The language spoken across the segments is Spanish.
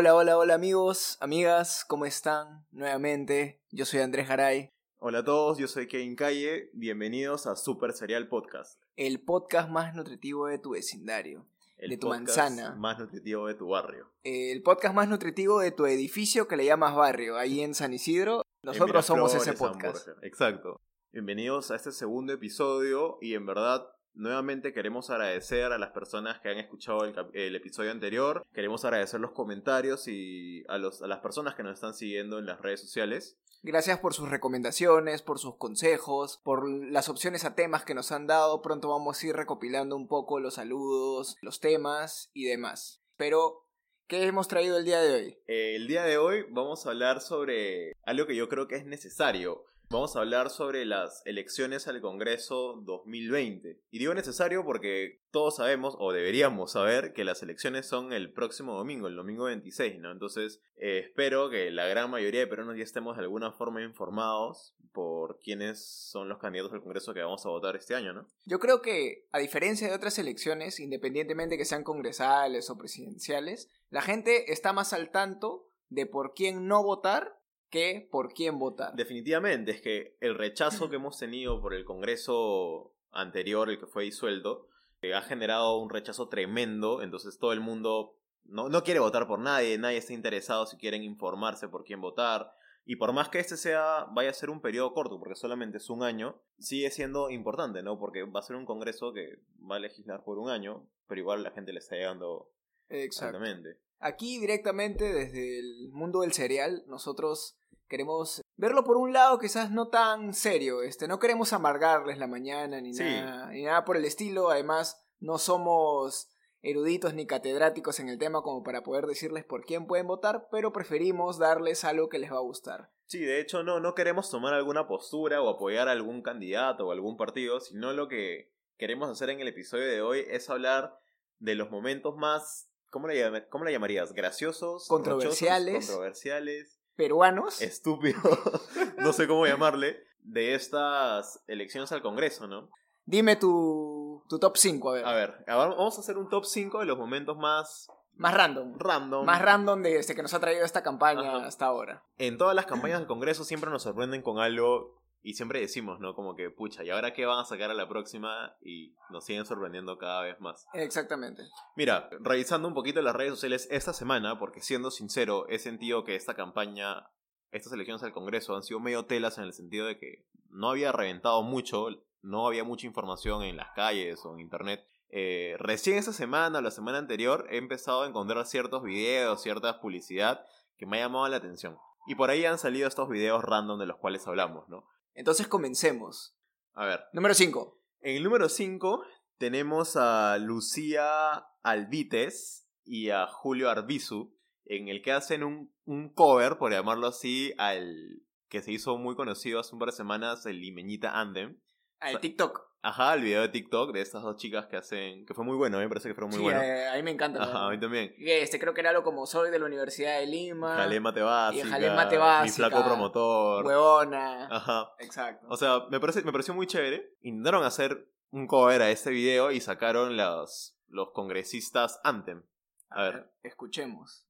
Hola, hola, hola amigos, amigas, ¿cómo están? Nuevamente, yo soy Andrés Garay. Hola a todos, yo soy Kevin Calle, bienvenidos a Super Serial Podcast. El podcast más nutritivo de tu vecindario, El de tu podcast manzana. Más nutritivo de tu barrio. El podcast más nutritivo de tu edificio que le llamas barrio, ahí en San Isidro. Nosotros somos ese podcast. Exacto. Bienvenidos a este segundo episodio y en verdad nuevamente queremos agradecer a las personas que han escuchado el, el episodio anterior. Queremos agradecer los comentarios y a, los, a las personas que nos están siguiendo en las redes sociales. Gracias por sus recomendaciones, por sus consejos, por las opciones a temas que nos han dado. Pronto vamos a ir recopilando un poco los saludos, los temas y demás. Pero, ¿qué hemos traído el día de hoy? Eh, el día de hoy vamos a hablar sobre algo que yo creo que es necesario. Vamos a hablar sobre las elecciones al Congreso 2020. Y digo necesario porque todos sabemos, o deberíamos saber, que las elecciones son el próximo domingo, el domingo 26, ¿no? Entonces, eh, espero que la gran mayoría de peruanos ya estemos de alguna forma informados por quiénes son los candidatos al Congreso que vamos a votar este año, ¿no? Yo creo que, a diferencia de otras elecciones, independientemente que sean congresales o presidenciales, la gente está más al tanto de por quién no votar que por quién votar. Definitivamente, es que el rechazo que hemos tenido por el Congreso anterior, el que fue disuelto, eh, ha generado un rechazo tremendo, entonces todo el mundo no, no quiere votar por nadie, nadie está interesado si quieren informarse por quién votar. Y por más que este sea, vaya a ser un periodo corto, porque solamente es un año, sigue siendo importante, ¿no? Porque va a ser un congreso que va a legislar por un año, pero igual la gente le está llegando Exacto. altamente. Aquí directamente desde el mundo del cereal, nosotros queremos verlo por un lado quizás no tan serio, este, no queremos amargarles la mañana ni, Sí. nada, ni nada por el estilo, además no somos eruditos ni catedráticos en el tema como para poder decirles por quién pueden votar, pero preferimos darles algo que les va a gustar. Sí, de hecho no, no queremos tomar alguna postura o apoyar a algún candidato o algún partido, sino lo que queremos hacer en el episodio de hoy es hablar de los momentos más, ¿cómo le, llama- cómo le llamarías? ¿Graciosos? Controversiales. rochosos, controversiales, Peruanos, estúpidos, no sé cómo llamarle, de estas elecciones al Congreso, ¿no? dime tu, tu top 5, a ver. A ver, ahora vamos a hacer un top 5 de los momentos más Más random. random. Más random de este que nos ha traído esta campaña Ajá. hasta ahora. en todas las campañas del Congreso siempre nos sorprenden con algo y siempre decimos, ¿no? Como que, pucha, ¿y ahora qué van a sacar a la próxima? Y nos siguen sorprendiendo cada vez más. Exactamente. Mira, revisando un poquito las redes sociales esta semana, porque siendo sincero, he sentido que esta campaña, estas elecciones al Congreso han sido medio telas en el sentido de que no había reventado mucho, no había mucha información en las calles o en internet. Eh, recién esta semana o la semana anterior he empezado a encontrar ciertos videos, cierta publicidad que me ha llamado la atención. Y por ahí han salido estos videos random de los cuales hablamos, ¿no? Entonces comencemos. A ver, Número 5. en el número 5 tenemos a Lucía Alvites y a Julio Arbizu, en el que hacen un, un cover, por llamarlo así, al que se hizo muy conocido hace un par de semanas, el Limeñita Andem. Al TikTok. Ajá, el video de TikTok de estas dos chicas que hacen, que fue muy bueno, a mí me parece que fue muy sí, bueno. eh, a mí me encanta. Ajá, a mí también. Este creo que era algo como soy de la Universidad de Lima. Jale mate básica, Jale mate mi básica, flaco promotor. Huevona. Ajá. Exacto. O sea, me, parece, me pareció muy chévere. Intentaron hacer un cover a este video y sacaron los, los congresistas Anthem. A ver. Escuchemos.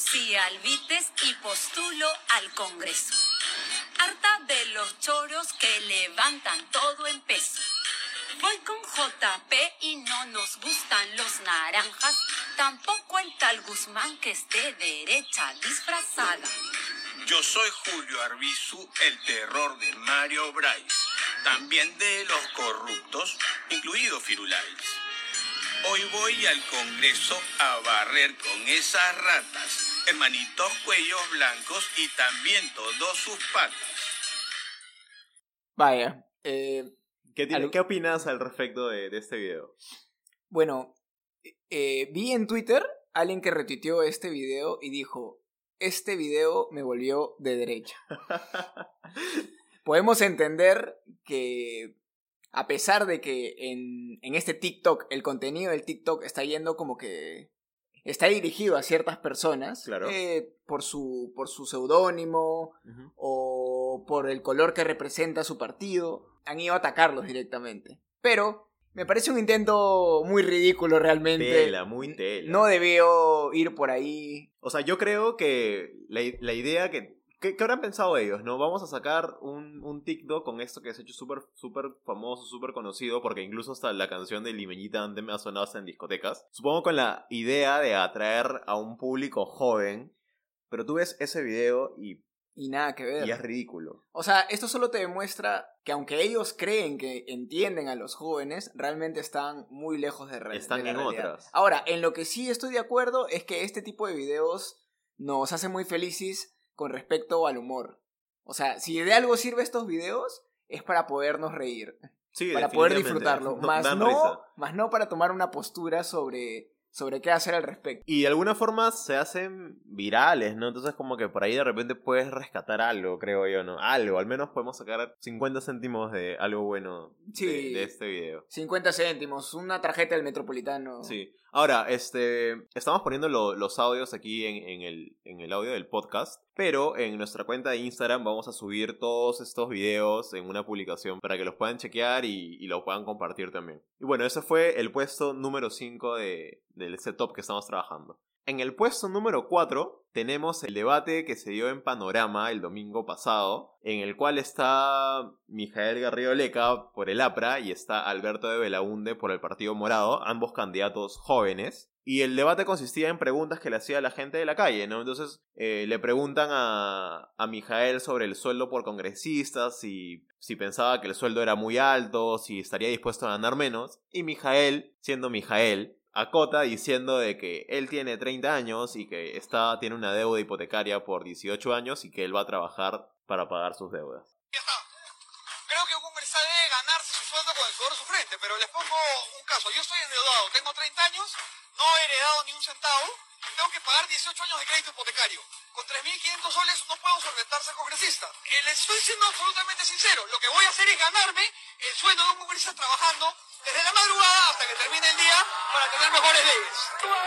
Soy Lucía Alvites y postulo al Congreso. Harta de los choros que levantan todo en peso. Voy con JP y no nos gustan los naranjas, tampoco el tal Guzmán que es de derecha disfrazada. Yo soy Julio Arbizu, el terror de Mario Bryce, también de los corruptos, incluido Firulais. Hoy voy al Congreso a barrer con esas ratas, hermanitos cuellos blancos y también todos sus patas. Vaya. eh, ¿Qué, tiene- Algo- ¿Qué opinas al respecto de, de este video? bueno, eh, vi en Twitter alguien que retuiteó este video y dijo, este video me volvió de derecha. Podemos entender que a pesar de que en, en este TikTok el contenido del TikTok está yendo como que está dirigido a ciertas personas Claro. eh, por su por su seudónimo o por el color que representa su partido han ido a atacarlos directamente Pero me parece un intento muy ridículo realmente. Tela, muy tela. No debió ir por ahí. O sea, yo creo que la, la idea que... ¿Qué, qué habrán pensado ellos, no? Vamos a sacar un, un TikTok con esto que se ha hecho súper súper famoso, súper conocido, porque incluso hasta la canción de Limeñita antes me ha sonado hasta en discotecas. Supongo con la idea de atraer a un público joven, pero tú ves ese video y, Y nada que ver. y es ridículo. O sea, esto solo te demuestra que aunque ellos creen que entienden a los jóvenes, realmente están muy lejos de, re- Están de la en realidad. otras. Ahora, en lo que sí estoy de acuerdo es que este tipo de videos nos hace muy felices con respecto al humor. O sea, si de algo sirve estos videos, es para podernos reír, Sí, para poder disfrutarlo, No- más no, más no para tomar una postura sobre, sobre qué hacer al respecto. Y de alguna forma se hacen virales, ¿no? Entonces como que por ahí de repente puedes rescatar algo, creo yo, ¿no? Algo, al menos podemos sacar 50 céntimos de algo bueno de- de, este video. 50 céntimos, una tarjeta del Metropolitano. Sí. Ahora, este, estamos poniendo lo- los audios aquí en, en el, en el audio del podcast, pero en nuestra cuenta de Instagram vamos a subir todos estos videos en una publicación para que los puedan chequear y, y lo puedan compartir también. Y bueno, ese fue el puesto número 5 de, del setup que estamos trabajando. En el puesto número 4 tenemos el debate que se dio en Panorama el domingo pasado, en el cual está Mijael Garrido Leca por el APRA y está Alberto de Belaunde por el Partido Morado, ambos candidatos jóvenes. Y el debate consistía en preguntas que le hacía la gente de la calle, ¿no? Entonces eh, le preguntan a, Mijael sobre el sueldo por congresistas, si, si pensaba que el sueldo era muy alto, si estaría dispuesto a ganar menos. Y Mijael, siendo Mijael, acota diciendo de que él tiene 30 años y que está, tiene una deuda hipotecaria por 18 años y que él va a trabajar para pagar sus deudas. Creo que un congresista debe ganarse su sueldo con el sudor de su frente, pero les pongo un caso. Yo estoy endeudado, tengo 30 años, no he heredado ni un centavo, tengo que pagar 18 años de crédito hipotecario. Con 3.500 soles no puedo solventar ser congresista. Eh, les estoy siendo absolutamente sincero. Lo que voy a hacer es ganarme el sueldo de un congresista trabajando desde la madrugada hasta que termine el día para tener mejores leyes.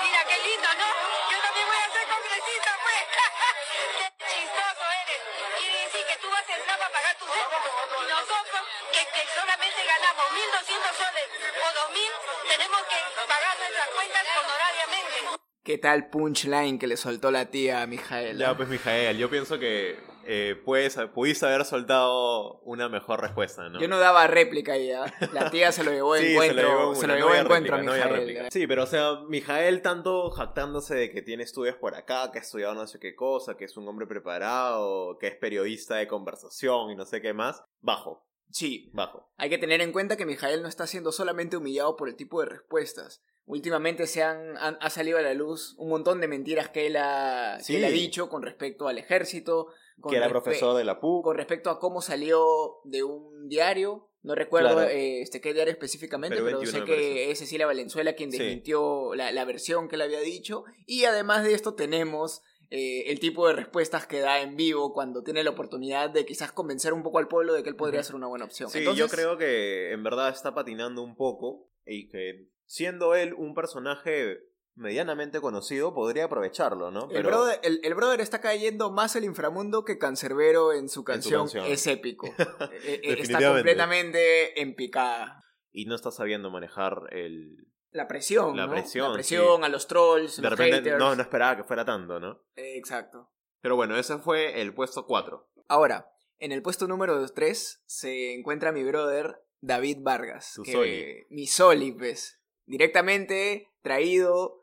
Mira qué lindo, ¿no? Yo también voy a ser congresista, pues. qué chistoso eres. Quiere decir que tú vas a entrar para pagar tus deudas. Y nosotros, que, que solamente ganamos 1.200 soles o 2.000, tenemos que pagar nuestras cuentas honorariamente. ¿Qué tal punchline que le soltó la tía a Mijael? Ya, pues Mijael, yo pienso que eh, puedes, pudiste haber soltado una mejor respuesta, ¿no? Yo no daba réplica ya. La tía se lo llevó Sí, de se lo encuentro. llevó Se lo no llevó de había encuentro réplica, no a Mijael. Sí, pero o sea, Mijael tanto jactándose de que tiene estudios por acá, que ha estudiado no sé qué cosa, que es un hombre preparado, que es periodista de conversación y no sé qué más, bajo, Sí, bajo. hay que tener en cuenta que Mijael no está siendo solamente humillado por el tipo de respuestas. Últimamente se han, han- ha salido a la luz un montón de mentiras que él ha, que Sí. él ha dicho con respecto al ejército, que era profesor de la PUC. con respecto a cómo salió de un diario. No recuerdo Claro. eh, este, qué diario específicamente, pero 21 sé que es Cecilia Valenzuela quien Sí. desmintió la, la versión que él había dicho. Y además de esto tenemos eh, el tipo de respuestas que da en vivo cuando tiene la oportunidad de quizás convencer un poco al pueblo de que él podría ser una buena opción. Sí, Entonces, yo creo que en verdad está patinando un poco y que siendo él un personaje medianamente conocido podría aprovecharlo, ¿no? El, brother, el, el brother está cayendo más el inframundo que Cancerbero en su canción. canción. Es épico. Eh, eh, está completamente en picada. Y no está sabiendo manejar el... La presión, La ¿no? presión, La presión a los trolls, De los repente haters. no, no esperaba que fuera tanto, ¿no? Exacto. Pero bueno, ese fue el puesto 4. Ahora, en el puesto número 3 se encuentra mi brother David Vargas. Tu que- Soli. Mi Soli, pues. Directamente traído.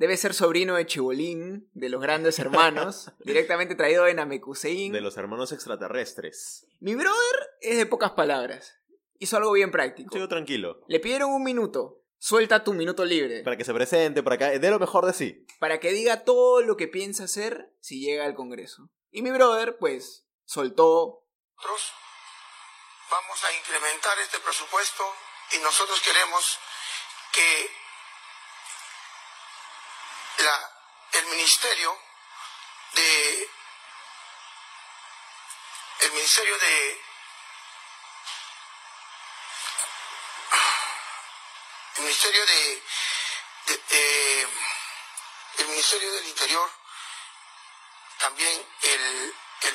Debe ser sobrino de Chibolín, de los grandes hermanos. directamente traído de Namekusein. De los hermanos extraterrestres. Mi brother es de pocas palabras. Hizo algo bien práctico. Sigo tranquilo. Le pidieron un minuto. Suelta tu minuto libre. Para que se presente, para que dé lo mejor de sí. Para que diga todo lo que piensa hacer si llega al Congreso. Y mi brother, pues, soltó Nosotros vamos a incrementar este presupuesto y nosotros queremos que la, el ministerio de el ministerio de el ministerio de, de- el ministerio del interior también el el, el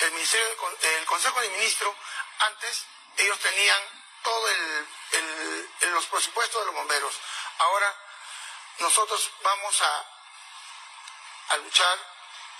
el Ministerio, del Con- el Consejo de Ministros, antes ellos tenían todo el, el- los presupuestos de los bomberos. Ahora nosotros vamos a, a luchar,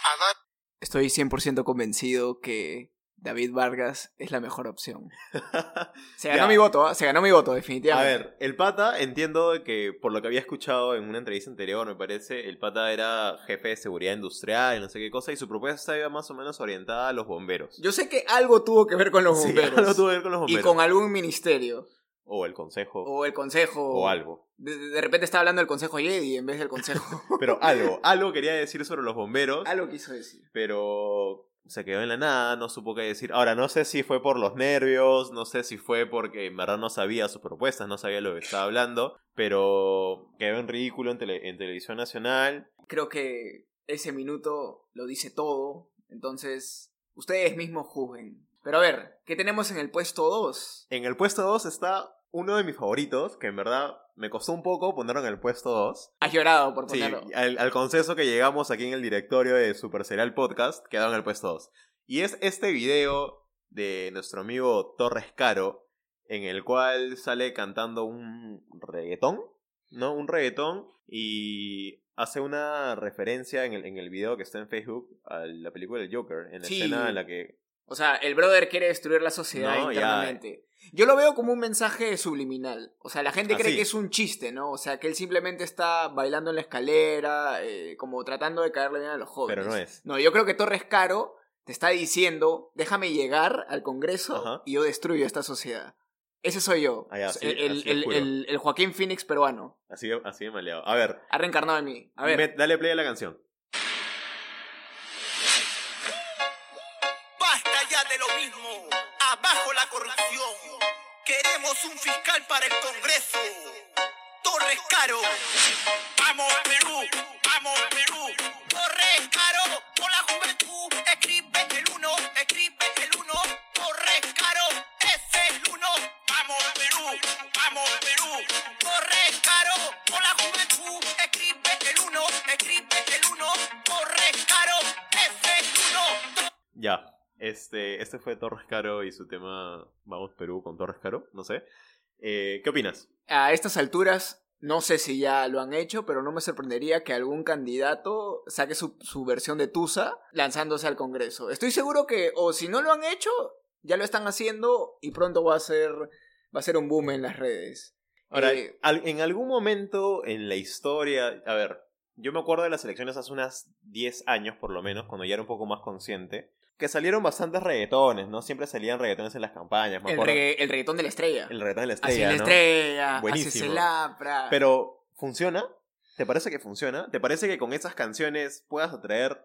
a dar Estoy 100% convencido que David Vargas es la mejor opción. Se ganó Ya. mi voto, ¿ah? se ganó mi voto, A definitivamente. ver, el pata, entiendo que por lo que había escuchado en una entrevista anterior, me parece, el pata era jefe de seguridad industrial y no sé qué cosa, y su propuesta iba más o menos orientada a los bomberos. Yo sé que algo tuvo que ver con los Sí, bomberos. algo tuvo que ver con los y bomberos. con algún ministerio. O el consejo. O el consejo. o algo. De, de repente está hablando del consejo Jedi en vez del consejo. Pero algo, algo quería decir sobre los bomberos, algo quiso decir. pero se quedó en la nada, no supo qué decir. Ahora, no sé si fue por los nervios, no sé si fue porque en verdad no sabía sus propuestas, no sabía lo que estaba hablando, pero quedó en ridículo en, tele- en televisión nacional. Creo que ese minuto lo dice todo. Entonces, ustedes mismos juzguen. Pero a ver, ¿qué tenemos en el puesto 2? En el puesto 2 está uno de mis favoritos, que en verdad me costó un poco ponerlo en el puesto 2. Has llorado por Sí, ponerlo. al, al consenso que llegamos aquí en el directorio de Super Serial Podcast, quedó en el puesto 2. Y es este video de nuestro amigo Torres Caro, en el cual sale cantando un reggaetón, ¿no? Un reggaetón y hace una referencia en el, en el video que está en Facebook a la película del Joker, en la Sí. escena en la que... O sea, el brother quiere destruir la sociedad No, ya. internamente. Yo lo veo como un mensaje subliminal. O sea, la gente cree Así. que es un chiste, ¿no? O sea, que él simplemente está bailando en la escalera, eh, como tratando de caerle bien a los jóvenes. Pero no es. No, yo creo que Torres Caro te está diciendo, déjame llegar al Congreso Ajá. y yo destruyo esta sociedad. Ese soy yo. Ah, ya, el, así el- el- el Joaquín Phoenix peruano. Así, así de maleado. A ver, Ha reencarnado en mí. A ver. dale play a la canción. Queremos un fiscal para el Congreso. Torres Caro. Vamos Perú, vamos Perú. Torres Caro, por la juventud. Escribe el uno, escribe el uno. Torres Caro, es el uno. Vamos Perú, vamos Perú. Este, este fue Torres Caro y su tema Vamos Perú con Torres Caro, no sé. Eh, ¿Qué opinas? A estas alturas, no sé si ya lo han hecho, pero no me sorprendería que algún candidato saque su, su versión de Tusa lanzándose al Congreso. Estoy seguro que, o si no lo han hecho, ya lo están haciendo y pronto va a ser, va a ser un boom en las redes. Ahora, Eh, en algún momento en la historia, a ver, yo me acuerdo de las elecciones hace unas 10 años por lo menos, cuando ya era un poco más consciente, que salieron bastantes reggaetones, ¿no? Siempre salían reggaetones en las campañas, me el, regga- el reggaetón de la estrella. El reggaetón de la Así estrella, la ¿no? estrella, Buenísimo. Lapra. Pero, ¿funciona? ¿Te parece que funciona? ¿Te parece que con esas canciones puedas atraer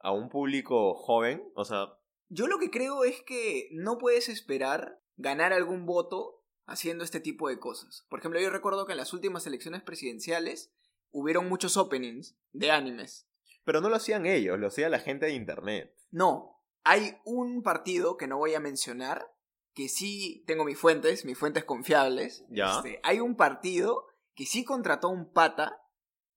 a un público joven? O sea, Yo lo que creo es que no puedes esperar ganar algún voto haciendo este tipo de cosas. Por ejemplo, yo recuerdo que en las últimas elecciones presidenciales hubieron muchos openings de animes. pero no lo hacían ellos, lo hacía la gente de internet. No, hay un partido que no voy a mencionar, que sí tengo mis fuentes, mis fuentes confiables. Ya. Este, hay un partido que sí contrató a un pata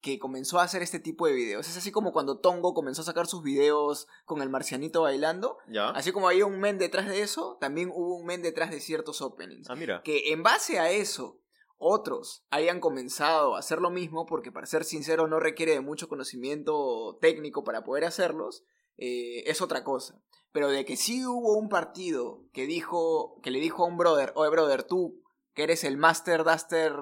que comenzó a hacer este tipo de videos. Es así como cuando Tongo comenzó a sacar sus videos con el marcianito bailando. ¿Ya? Así como había un men detrás de eso, también hubo un men detrás de ciertos openings. Ah, mira. Que en base a eso, otros hayan comenzado a hacer lo mismo, porque para ser sincero no requiere de mucho conocimiento técnico para poder hacerlos, eh, es otra cosa. Pero de que sí hubo un partido que dijo, que le dijo a un brother, oye brother, tú que eres el master duster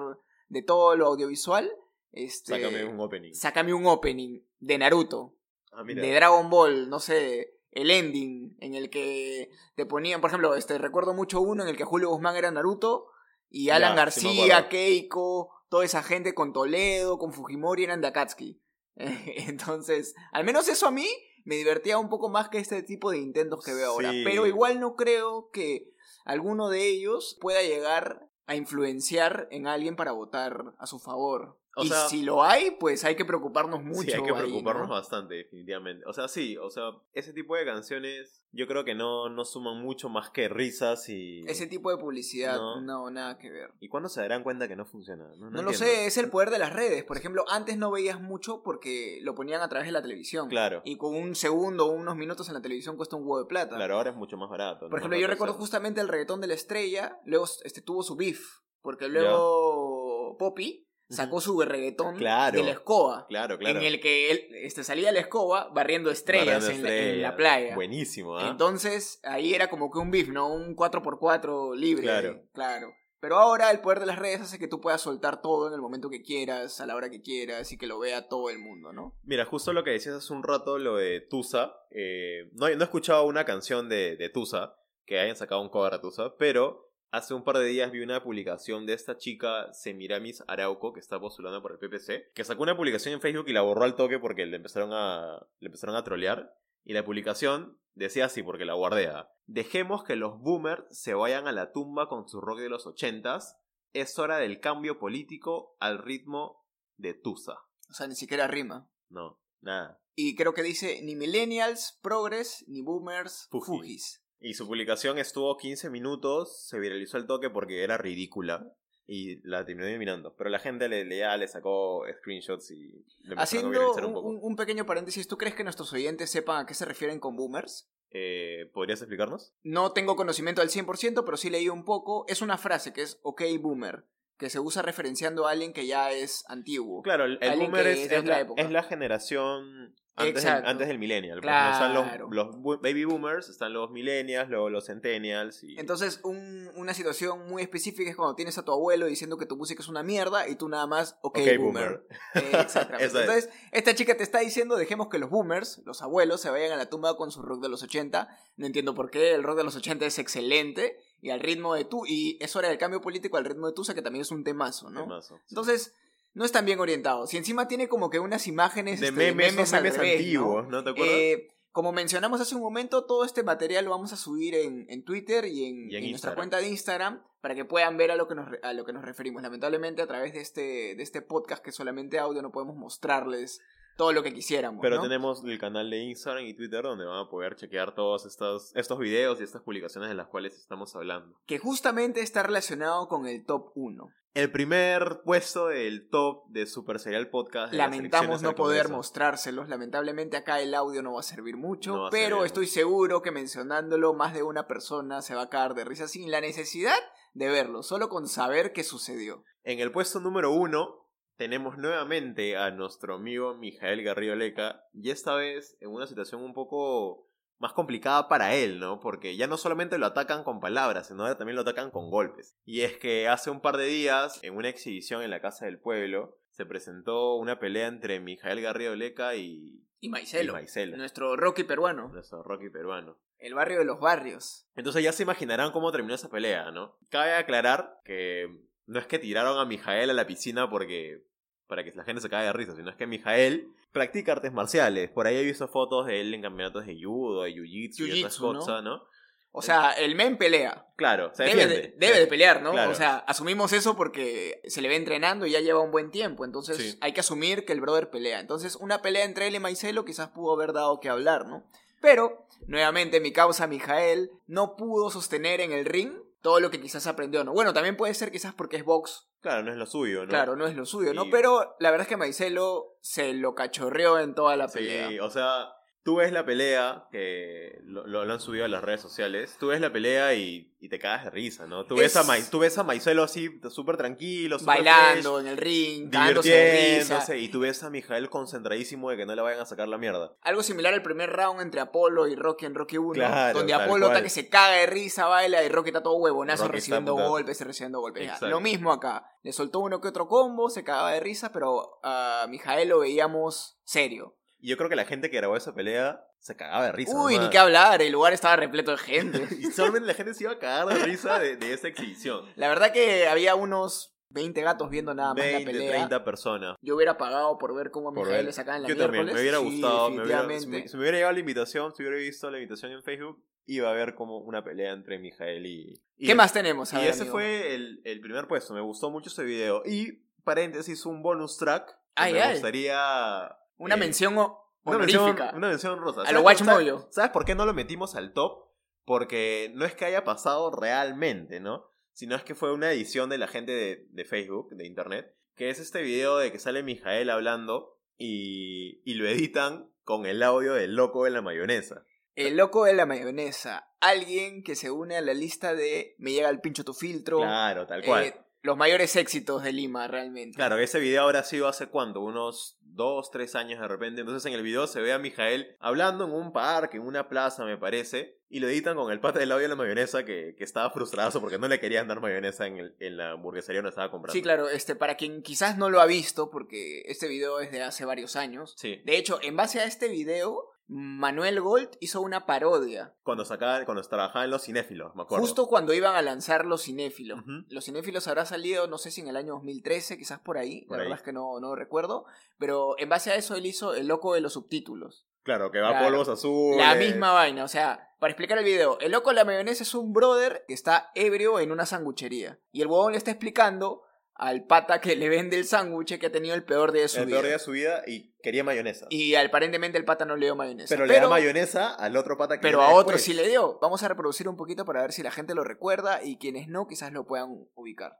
de todo lo audiovisual, este, Sácame un opening. sácame un opening de Naruto Ah, de Dragon Ball, no sé, el ending en el que te ponían, por ejemplo, este recuerdo mucho uno en el que Julio Guzmán era Naruto y Alan García. Keiko, toda esa gente con Toledo, con Fujimori eran de Akatsuki. Entonces, al menos eso a mí me divertía un poco más que este tipo de intentos que veo ahora, pero igual no creo que alguno de ellos pueda llegar a influenciar en alguien para votar a su favor. O y sea, si lo hay, pues hay que preocuparnos mucho. sí, hay que ahí, preocuparnos ¿no? bastante, definitivamente. O sea, sí, o sea, ese tipo de canciones yo creo que no, no suman mucho más que risas y... Ese tipo de publicidad, No. no, nada que ver. ¿Y cuándo se darán cuenta que no funciona? No, No, lo sé, es el poder de las redes. Por ejemplo, antes no veías mucho porque lo ponían a través de la televisión. Claro. Y con un segundo o unos minutos en la televisión cuesta un huevo de plata. Claro, ahora es mucho más barato. Por ejemplo, yo recuerdo justamente el reggaetón de la estrella, luego este, tuvo su beef, porque luego Poppy sacó su reggaetón Claro. de la escoba, Claro, claro. en el que él este, salía la escoba barriendo estrellas, Barriendo en, la- en estrellas. la playa. Buenísimo, ¿ah? Entonces ahí era como que un beef, ¿no? Un 4x4 libre. Claro. Claro. Pero ahora el poder de las redes hace que tú puedas soltar todo en el momento que quieras, a la hora que quieras y que lo vea todo el mundo, ¿no? Mira, justo lo que decías hace un rato, lo de Tusa. eh, no, he- no he escuchado una canción de, de Tusa, que hayan sacado un cover a Tusa, pero hace un par de días vi una publicación de esta chica, Semiramis Arauco, que está postulando por el PPC, que sacó una publicación en Facebook y la borró al toque porque le empezaron a, le empezaron a trolear. Y la publicación decía así, porque la guardea. Dejemos que los boomers se vayan a la tumba con su rock de los ochentas. Es hora del cambio político al ritmo de Tusa. O sea, ni siquiera rima. No, nada. Y creo que dice ni millennials, progress, ni boomers, Fuji. fujis. Y su publicación estuvo 15 minutos, se viralizó el toque porque era ridícula y la terminó eliminando. Pero la gente le, le, ya le sacó screenshots y le a Haciendo un poco. un- un pequeño paréntesis, ¿tú crees que nuestros oyentes sepan a qué se refieren con boomers? Eh, ¿Podrías explicarnos? No tengo conocimiento al 100%, pero sí leí un poco. Es una frase que es ok boomer, que se usa referenciando a alguien que ya es antiguo. Claro, el, boomer es, es es la, es la generación antes del, antes del millennial. pues, ¿no? Están Claro. los, los baby boomers, están los millennials, luego los centennials. Y... Entonces, un- una situación muy específica es cuando tienes a tu abuelo diciendo que tu música es una mierda y tú nada más, ok, Ok, boomer. boomer. Eh, exactamente. Es. Entonces, esta chica te está diciendo, dejemos que los boomers, los abuelos, se vayan a la tumba con su rock de los 80. No entiendo por qué, el rock de los 80 es excelente. Y al ritmo de tú, y es hora del cambio político al ritmo de Tusa, que también es un temazo, ¿no? Temazo, sí. Entonces, no están bien orientados. Y encima tiene como que unas imágenes de este, memes, antiguos, ¿no? ¿Te acuerdas? Eh, como mencionamos hace un momento, todo este material lo vamos a subir en, en Twitter y en, Y en en nuestra cuenta de Instagram para que puedan ver a lo que nos, a lo que nos referimos. Lamentablemente, a través de este, de este podcast que es solamente audio, no podemos mostrarles todo lo que quisiéramos. Pero ¿no? tenemos el canal de Instagram y Twitter donde van a poder chequear todos estos, estos videos y estas publicaciones de las cuales estamos hablando. Que justamente está relacionado con el top 1. El primer puesto del top de Super Serial Podcast. Lamentamos no poder mostrárselos. Lamentablemente acá el audio no va a servir mucho. No va a pero servir estoy seguro que mencionándolo más de una persona se va a caer de risa sin la necesidad de verlo. Solo con saber qué sucedió. En el puesto número uno tenemos nuevamente a nuestro amigo Mijael Garrido Leca. Y esta vez en una situación un poco más complicada para él, ¿no? Porque ya no solamente lo atacan con palabras, sino ahora también lo atacan con golpes. Y es que hace un par de días, en una exhibición en la Casa del Pueblo, se presentó una pelea entre Mijael Garrido Leca y, Y Maicelo. y Maicelo, Nuestro Rocky peruano. nuestro Rocky peruano. El barrio de los barrios. Entonces ya se imaginarán cómo terminó esa pelea, ¿no? Cabe aclarar que no es que tiraron a Mijael a la piscina porque para que la gente se caiga de risa, sino es que Mijael practica artes marciales. Por ahí he visto fotos de él en campeonatos de judo, de jiu-jitsu y otras cosas, ¿no? O sea, el men pelea. Claro, se Debe de, debe de pelear, ¿no? Claro. O sea, asumimos eso porque se le ve entrenando y ya lleva un buen tiempo. Entonces Sí. hay que asumir que el brother pelea. Entonces, una pelea entre él y Maicelo quizás pudo haber dado que hablar, ¿no? Pero, nuevamente, mi causa, Mijael, no pudo sostener en el ring todo lo que quizás aprendió, ¿no? Bueno, también puede ser quizás porque es box. Claro, no es lo suyo, ¿no? Claro, no es lo suyo, ¿no? Pero la verdad es que Maicelo se lo cachorreó en toda la Sí, pelea. o sea, tú ves la pelea, que lo, han subido a las redes sociales, tú ves la pelea y, y te cagas de risa, ¿no? Tú, ves, a Mai- tú ves a Maicelo así, súper tranquilo, súper Bailando en el ring, de risa. divirtiéndose, y tú ves a Mijael concentradísimo de que no le vayan a sacar la mierda. Algo similar al primer round entre Apolo y Rocky en Rocky 1. Claro, donde Apolo está que se caga de risa, baila y Rocky está todo huevonazo Rocky está recibiendo puta- golpes y recibiendo golpes. Exacto. Lo mismo acá. Le soltó uno que otro combo, se cagaba de risa, pero a Mijael lo veíamos serio. Y yo creo que la gente que grabó esa pelea se cagaba de risa. Uy, nomás. ni qué hablar, el lugar estaba repleto de gente. Y solamente la gente se iba a cagar de risa de, de esa exhibición. la verdad que había unos 20 gatos viendo nada más 20, la pelea. 30 personas. Yo hubiera pagado por ver cómo a Mijael le sacaban la Yo también, me hubiera Sí, gustado. me hubiera- si, me, si me hubiera llegado la invitación, si hubiera visto la invitación en Facebook, iba a ver como una pelea entre Mijael y... y- ¿Qué más tenemos? A Y ver, ese amigo? fue el, el primer puesto. Me gustó mucho ese video. Y paréntesis, un bonus track. que Ay, me ay. gustaría. Una eh, mención o- Una mención, una mención rosa. A ¿Sabes lo Watch sabes- Mojo. ¿Sabes por qué no lo metimos al top? Porque no es que haya pasado realmente, ¿no? Sino es que fue una edición de la gente de, de Facebook, de internet, que es este video de que sale Mijael hablando y, y lo editan con el audio del loco de la mayonesa. El loco de la mayonesa. Alguien que se une a la lista de Me llega el pincho tu filtro. Claro, tal cual. Eh, los mayores éxitos de Lima, realmente. Claro, ese video habrá sido hace cuánto, unos dos, tres años de repente. Entonces en el video se ve a Mijael hablando en un parque, en una plaza, me parece. Y lo editan con el pata del audio de la mayonesa que, que estaba frustrado porque no le querían dar mayonesa en, el- en la hamburguesería donde estaba comprando. Sí, claro, este, para quien quizás no lo ha visto, porque este video es de hace varios años. Sí. De hecho, en base a este video, Manuel Gold hizo una parodia. Cuando sacaba, cuando trabajaba en los cinéfilos, me acuerdo. Justo cuando iban a lanzar Los Cinéfilos. Los Cinéfilos habrá salido, no sé si en el año 2013, quizás por ahí. Por la ahí. verdad es que no, no recuerdo. Pero en base a eso, él hizo El Loco de los Subtítulos. Claro, que va Claro. polvos azules. La misma vaina, o sea, para explicar el video, el loco de la mayonesa es un brother que está ebrio en una sanguchería. Y el huevón le está explicando al pata que le vende el sándwich que ha tenido el peor día de su El vida. peor día de su vida y quería mayonesa. Y aparentemente el pata no le dio mayonesa. pero, le da mayonesa al otro pata que Pero a otro después. sí le dio. Vamos a reproducir un poquito para ver si la gente lo recuerda y quienes no, quizás lo puedan ubicar.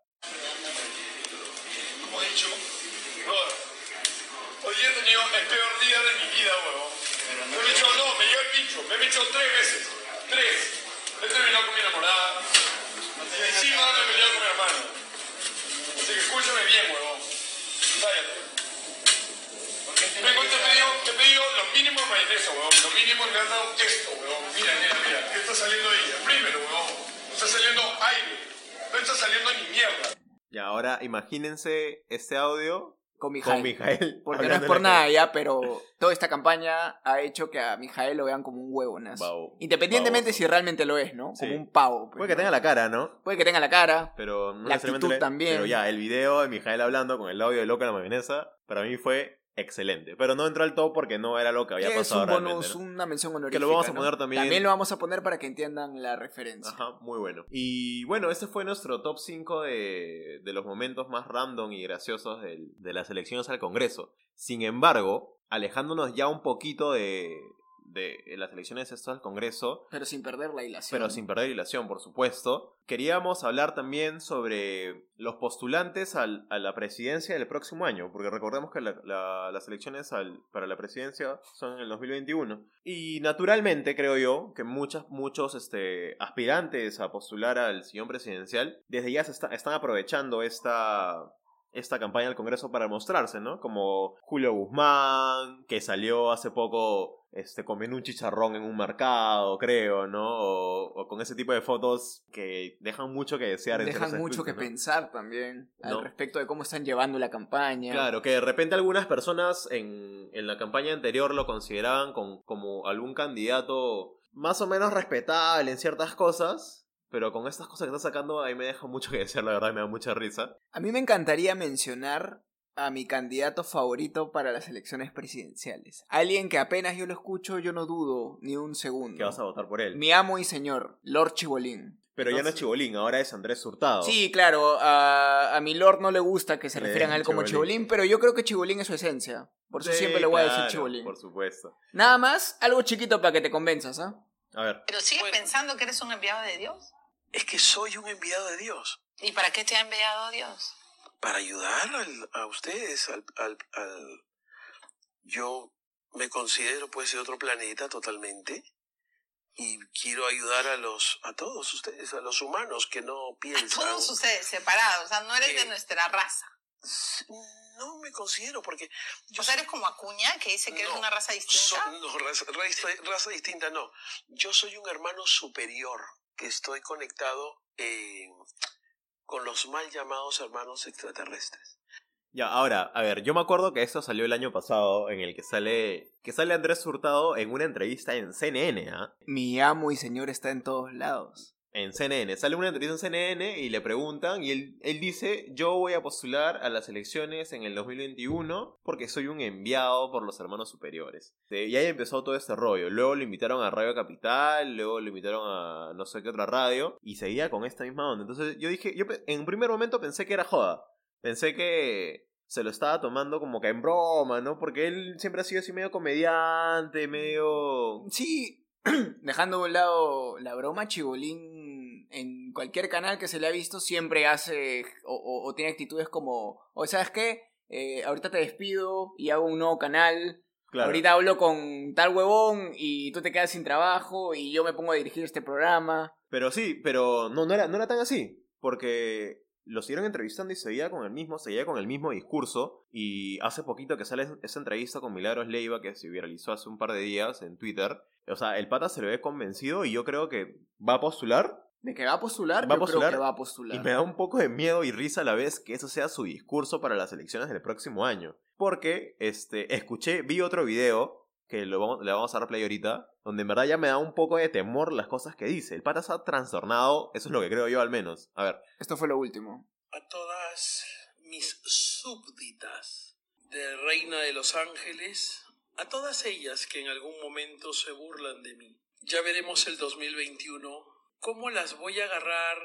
Como he dicho, hoy día he tenido el peor día de mi vida, huevón. Me he echado, no, me llegó el pincho, me he echado tres veces. Tres. He terminado con mi enamorada. Saliendo ni mierda. Y ahora imagínense este audio Con Mijael. con Mijael. Porque no es por nada ya, pero toda esta campaña ha hecho que a Mijael lo vean como un huevonazo. Babo- Independientemente si realmente lo es, ¿no? Sí. Como un pavo. pues, Puede que ¿no? tenga la cara, ¿no? Puede que tenga la cara. Pero no La actitud le- también. Pero ya, el video de Mijael hablando con el audio de Loca la mayonesa, para mí fue excelente. Pero no entró al top porque no era lo que había Que es pasado un bonus, ¿no? una mención honorífica. Que lo vamos a ¿no? poner también. También lo vamos a poner para que entiendan la referencia. Ajá, muy bueno. Y bueno, este fue nuestro top 5 de, de los momentos más random y graciosos del- de las elecciones al Congreso. Sin embargo, alejándonos ya un poquito de, de las elecciones estas al Congreso, Pero sin perder la hilación. pero sin perder hilación, por supuesto. Queríamos hablar también sobre los postulantes al- a la presidencia del próximo año, porque recordemos que la- la- las elecciones al- para la presidencia son en el 2021. Y naturalmente, creo yo, que muchas, muchos este, aspirantes a postular al sillón presidencial, desde ya se está- están aprovechando esta, esta campaña del Congreso para mostrarse, ¿no? Como Julio Guzmán, que salió hace poco este, comiendo un chicharrón en un mercado, creo, ¿no? O, o con ese tipo de fotos que dejan mucho que desear. Dejan mucho que pensar también No. al respecto de cómo están llevando la campaña. Claro, que de repente algunas personas en, en la campaña anterior lo consideraban con- como algún candidato más o menos respetable en ciertas cosas, pero con estas cosas que está sacando ahí me deja mucho que desear, la verdad, me da mucha risa. A mí me encantaría mencionar a mi candidato favorito para las elecciones presidenciales. Alguien que apenas yo lo escucho, yo no dudo ni un segundo. Que vas a votar por él. Mi amo y señor, Lord Chibolín. Pero ya no es Chibolín, ahora es Andrés Hurtado. Sí, claro, a, a mi Lord no le gusta que se Le refieran a él como Chibolín. Chibolín, pero yo creo que Chibolín es su esencia. Por eso Sí, siempre le voy a decir Chibolín. Por supuesto. Nada más, algo chiquito para que te convenzas, ¿ah? A ver, ¿Pero sigues pensando que eres un enviado de Dios? Es que soy un enviado de Dios ¿Y para qué te ha enviado Dios? para ayudar al- a ustedes. Al, al- al- Yo me considero pues de otro planeta totalmente y quiero ayudar a los a todos ustedes, a los humanos que no A piensan. todos ustedes separados, o sea, no eres de nuestra raza. No me considero porque yo O sea, eres como Acuña, que dice que eres una raza distinta. So- no, raza, raza- raza distinta no. Yo soy un hermano superior que estoy conectado eh, con los mal llamados hermanos extraterrestres. ya, ahora, a ver, yo me acuerdo que esto salió el año pasado en el que sale que sale Andrés Hurtado en una entrevista en CNN, ¿ah? Mi amo y señor está en todos lados. En CNN. Sale una entrevista en CNN y le preguntan y él, él dice, yo voy a postular a las elecciones en el 2021 porque soy un enviado por los hermanos superiores. Y ahí empezó todo este rollo. Luego lo invitaron a Radio Capital, luego lo invitaron a no sé qué otra radio y seguía con esta misma onda. Entonces yo dije, yo en un primer momento pensé que era joda. Pensé que se lo estaba tomando como que en broma, ¿no? Porque él siempre ha sido así medio comediante, medio... Sí, dejando a un lado la broma, Chibolín en cualquier canal que se le ha visto siempre hace o, o- o tiene actitudes como, o sabes qué, Eh, ahorita te despido y hago un nuevo canal, Claro. ahorita hablo con tal huevón y tú te quedas sin trabajo y yo me pongo a dirigir este programa. Pero sí, pero no, no, era, no era tan así. Porque lo siguieron entrevistando y seguía con el mismo, seguía con el mismo discurso. Y hace poquito que sale esa entrevista con Milagros Leiva que se viralizó hace un par de días en Twitter. O sea, el pata se le ve convencido y yo creo que va a postular. De que va a postular, Va a yo postular, creo que va a postular. Y me da un poco de miedo y risa a la vez que eso sea su discurso para las elecciones del próximo año. Porque este, escuché, vi otro video que lo vamos, le vamos a dar play ahorita, donde en verdad ya me da un poco de temor las cosas que dice. El pata está trastornado, eso es lo que creo yo al menos. A ver, Esto fue lo último. a todas mis súbditas de Reina de los Ángeles, a todas ellas que en algún momento se burlan de mí. Ya veremos el 2021 cómo las voy a agarrar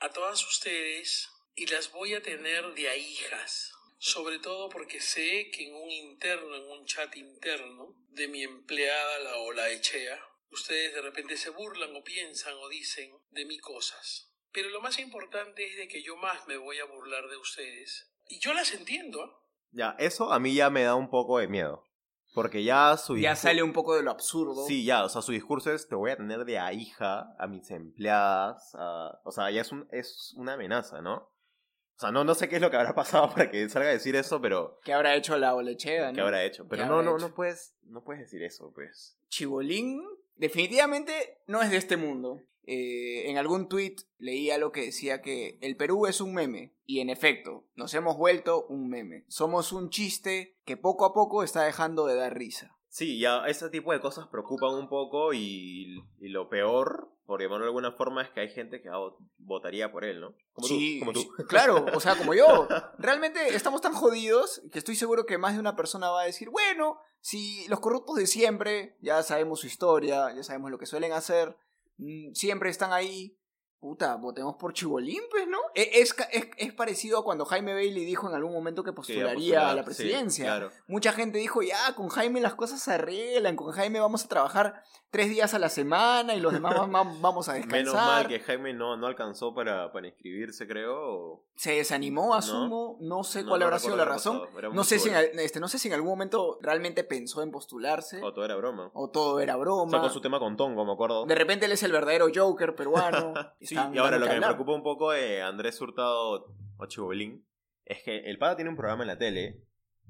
a todas ustedes y las voy a tener de a hijas. Sobre todo porque sé que en un interno, en un chat interno de mi empleada, la Ola Echea, ustedes de repente se burlan o piensan o dicen de mí cosas. Pero lo más importante es de que yo más me voy a burlar de ustedes. Y yo las entiendo. ¿ah? ya, eso a mí ya me da un poco de miedo. Porque ya su Ya sale un poco de lo absurdo. Sí, ya, o sea, su discurso es te voy a tener de a hija a mis empleadas, a- o sea, ya es, un, es una amenaza, ¿no? O sea, no, no sé qué es lo que habrá pasado para que salga a decir eso, pero Que habrá hecho la olechea, ¿no? ¿qué habrá hecho? Pero ¿Qué no, habrá no, hecho? no puedes, no puedes decir eso, pues. Chibolín definitivamente no es de este mundo. Eh, en algún tweet leí algo que decía que el Perú es un meme. Y en efecto, nos hemos vuelto un meme. Somos un chiste que poco a poco está dejando de dar risa. Sí, ya ese tipo de cosas preocupan un poco y lo peor, por llamarlo de alguna forma, es que hay gente que votaría por él, ¿no? Como sí, tú, como tú. claro, o sea, como yo. Realmente estamos tan jodidos que estoy seguro que más de una persona va a decir, bueno, si los corruptos de siempre, ya sabemos su historia, ya sabemos lo que suelen hacer, mm, siempre están ahí. Puta, votemos por Chibolín, pues, ¿no? E- Es, es, es parecido a cuando Jaime Bailey dijo en algún momento que postularía postular, a la sí, presidencia. claro. Mucha gente dijo, ya, con Jaime las cosas se arreglan, con Jaime vamos a trabajar tres días a la semana y los demás va- va- vamos a descansar. Menos mal que Jaime no, no alcanzó para, para inscribirse, creo. o- se desanimó, asumo, no, sé No, cuál no habrá sido la razón. No sé, si en, este, no sé si en algún momento realmente pensó en postularse O todo era broma. o todo era broma. Sacó su tema con Tongo, me acuerdo. De repente él es el verdadero Joker peruano. Sí, Están y ahora lo que me preocupa un poco de Andrés Hurtado o Chibolín es que el Pada tiene un programa en la tele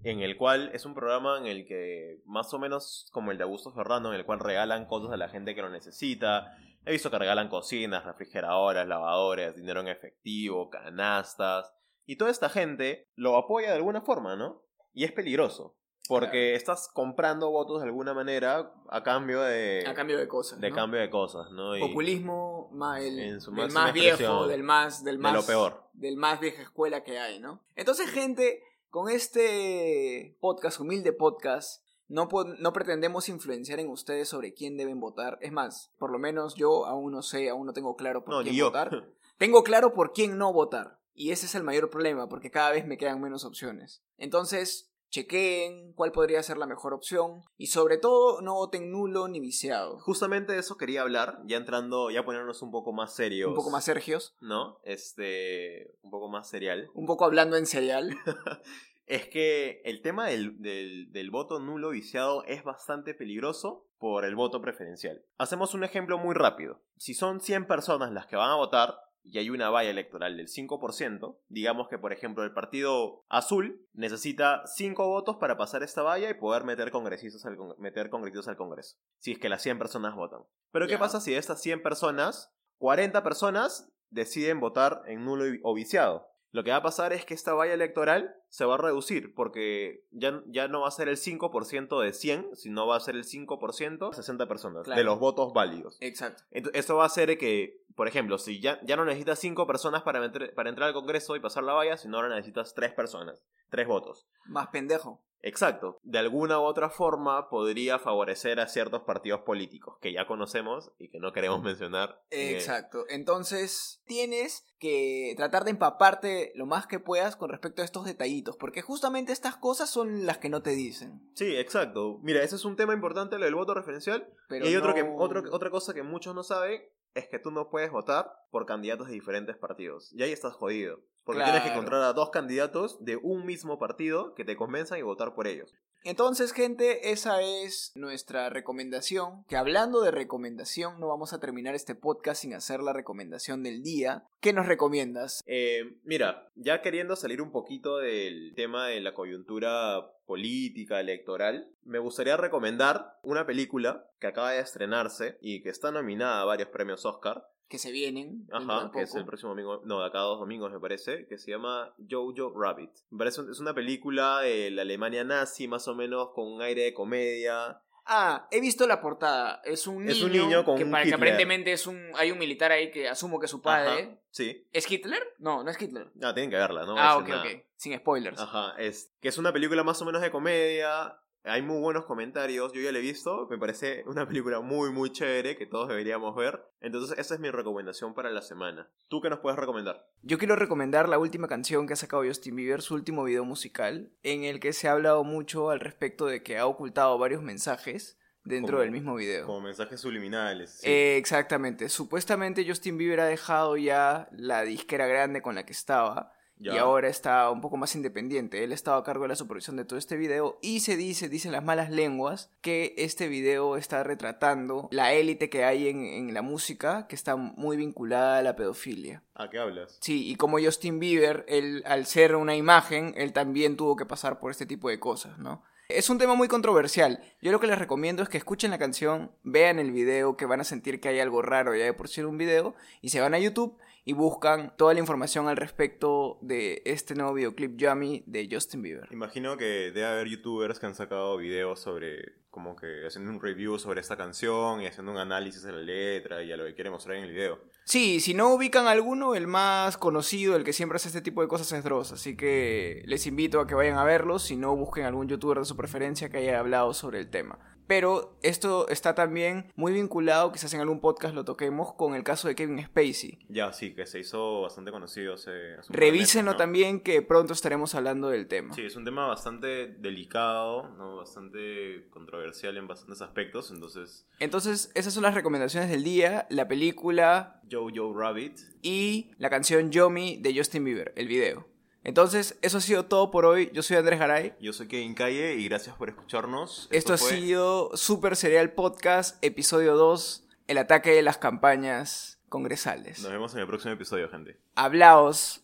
en el cual es un programa en el que más o menos como el de Augusto Ferrando, en el cual regalan cosas a la gente que lo necesita. He visto que regalan cocinas, refrigeradoras, lavadoras, dinero en efectivo, canastas. Y toda esta gente lo apoya de alguna forma, ¿no? Y es peligroso. Porque estás comprando votos de alguna manera a cambio de, A cambio de cosas. de ¿no? cambio de cosas, ¿no? Y- Populismo, ma- el, En su del más viejo, del más, del De más, lo peor. del más vieja escuela que hay, ¿no? Entonces, gente, con este podcast, humilde podcast, no, no pretendemos influenciar en ustedes sobre quién deben votar. Es más, por lo menos yo aún no sé, aún no tengo claro por No, quién votar. Tengo claro por quién no votar. Y ese es el mayor problema, porque cada vez me quedan menos opciones. Entonces, chequeen cuál podría ser la mejor opción. Y sobre todo, no voten nulo ni viciado. Justamente de eso quería hablar, ya entrando, ya ponernos un poco más serios. Un poco más Sergios. ¿No? Este, un poco más serial. Un poco hablando en serial. Es que el tema del, del, del voto nulo viciado es bastante peligroso por el voto preferencial. Hacemos un ejemplo muy rápido. Si son 100 personas las que van a votar y hay una valla electoral del 5%, digamos que por ejemplo el partido azul necesita 5 votos para pasar esta valla y poder meter congresistas al, con- meter congresistas al Congreso. Si es que las 100 personas votan. Pero ¿qué pasa si de estas 100 personas, 40 personas deciden votar en nulo o viciado? Lo que va a pasar es que esta valla electoral se va a reducir porque ya, ya no va a ser el 5% de 100, sino va a ser el 5% de 60 personas Claro. de los votos válidos. Exacto. Ento- Eso va a hacer que, por ejemplo, si ya, ya no necesitas 5 personas para, meter- para entrar al Congreso y pasar la valla, sino ahora necesitas 3 personas, 3 votos. Más pendejo. Exacto. De alguna u otra forma podría favorecer a ciertos partidos políticos que ya conocemos y que no queremos mencionar. Eh, Exacto. Entonces, tienes que tratar de empaparte lo más que puedas con respecto a estos detallitos, porque justamente estas cosas son las que no te dicen. Sí, exacto. Mira, ese es un tema importante, lo del voto referencial. Pero y hay otro que, otro, otra cosa que muchos no saben, es que tú no puedes votar por candidatos de diferentes partidos. Y ahí estás jodido. Porque tienes que encontrar a dos candidatos de un mismo partido que te convenzan y votar por ellos. Entonces, gente, esa es nuestra recomendación. Que hablando de recomendación, no vamos a terminar este podcast sin hacer la recomendación del día. ¿Qué nos recomiendas? Eh, mira, ya queriendo salir un poquito del tema de la coyuntura política, electoral, me gustaría recomendar una película que acaba de estrenarse y que está nominada a varios premios Oscar. Que se vienen. Ajá, que es el próximo domingo, no, de acá a dos domingos me parece, que se llama Jojo Rabbit. Me parece, es una película de la Alemania nazi, más o menos, con un aire de comedia. Ah, he visto la portada. Es un niño, Es un niño con que, un para- que aparentemente es un hay un militar ahí que asumo que es su padre. Ajá, sí. ¿Es Hitler? No, no es Hitler. Ah, tienen que verla, ¿no? ah, ok, nada. ok. Sin spoilers. Ajá, es que es una película más o menos de comedia. Hay muy buenos comentarios, yo ya la he visto, me parece una película muy muy chévere que todos deberíamos ver. Entonces esa es mi recomendación para la semana. ¿Tú qué nos puedes recomendar? Yo quiero recomendar la última canción que ha sacado Justin Bieber, su último video musical, en el que se ha hablado mucho al respecto de que ha ocultado varios mensajes dentro Como- del mismo video. Como mensajes subliminales. sí. Eh, exactamente. Supuestamente Justin Bieber ha dejado ya la disquera grande con la que estaba. Ya. Y ahora está un poco más independiente. Él estaba a cargo de la supervisión de todo este video. Y se dice, dicen las malas lenguas, que este video está retratando la élite que hay en, en la música, que está muy vinculada a la pedofilia. ¿A qué hablas? Sí, y como Justin Bieber, él, al ser una imagen, él también tuvo que pasar por este tipo de cosas, ¿no? Es un tema muy controversial. Yo lo que les recomiendo es que escuchen la canción, vean el video, que van a sentir que hay algo raro ya de por sí en un video, y se van a YouTube y buscan toda la información al respecto de este nuevo videoclip Yummy de Justin Bieber. Imagino que debe haber youtubers que han sacado videos sobre, como que haciendo un review sobre esta canción y haciendo un análisis de la letra y a lo que quiere mostrar en el video. Sí, si no ubican alguno, el más conocido, el que siempre hace este tipo de cosas es Dross, así que les invito a que vayan a verlo, si no busquen algún youtuber de su preferencia que haya hablado sobre el tema. Pero esto está también muy vinculado, quizás en algún podcast lo toquemos, con el caso de Kevin Spacey. Ya, sí, que se hizo bastante conocido hace, hace Revísenlo también que pronto estaremos hablando del tema. Sí, es un tema bastante delicado, ¿no? bastante controversial en bastantes aspectos, entonces Entonces, esas son las recomendaciones del día, la película Jojo Rabbit. y la canción Yomi de Justin Bieber, el video. Entonces, eso ha sido todo por hoy. Yo soy Andrés Garay. Yo soy Kevin Calle y gracias por escucharnos. Esto, ha fue- sido Super Serial Podcast, episodio 2, el ataque de las campañas congresales. Nos vemos en el próximo episodio, gente. Hablaos.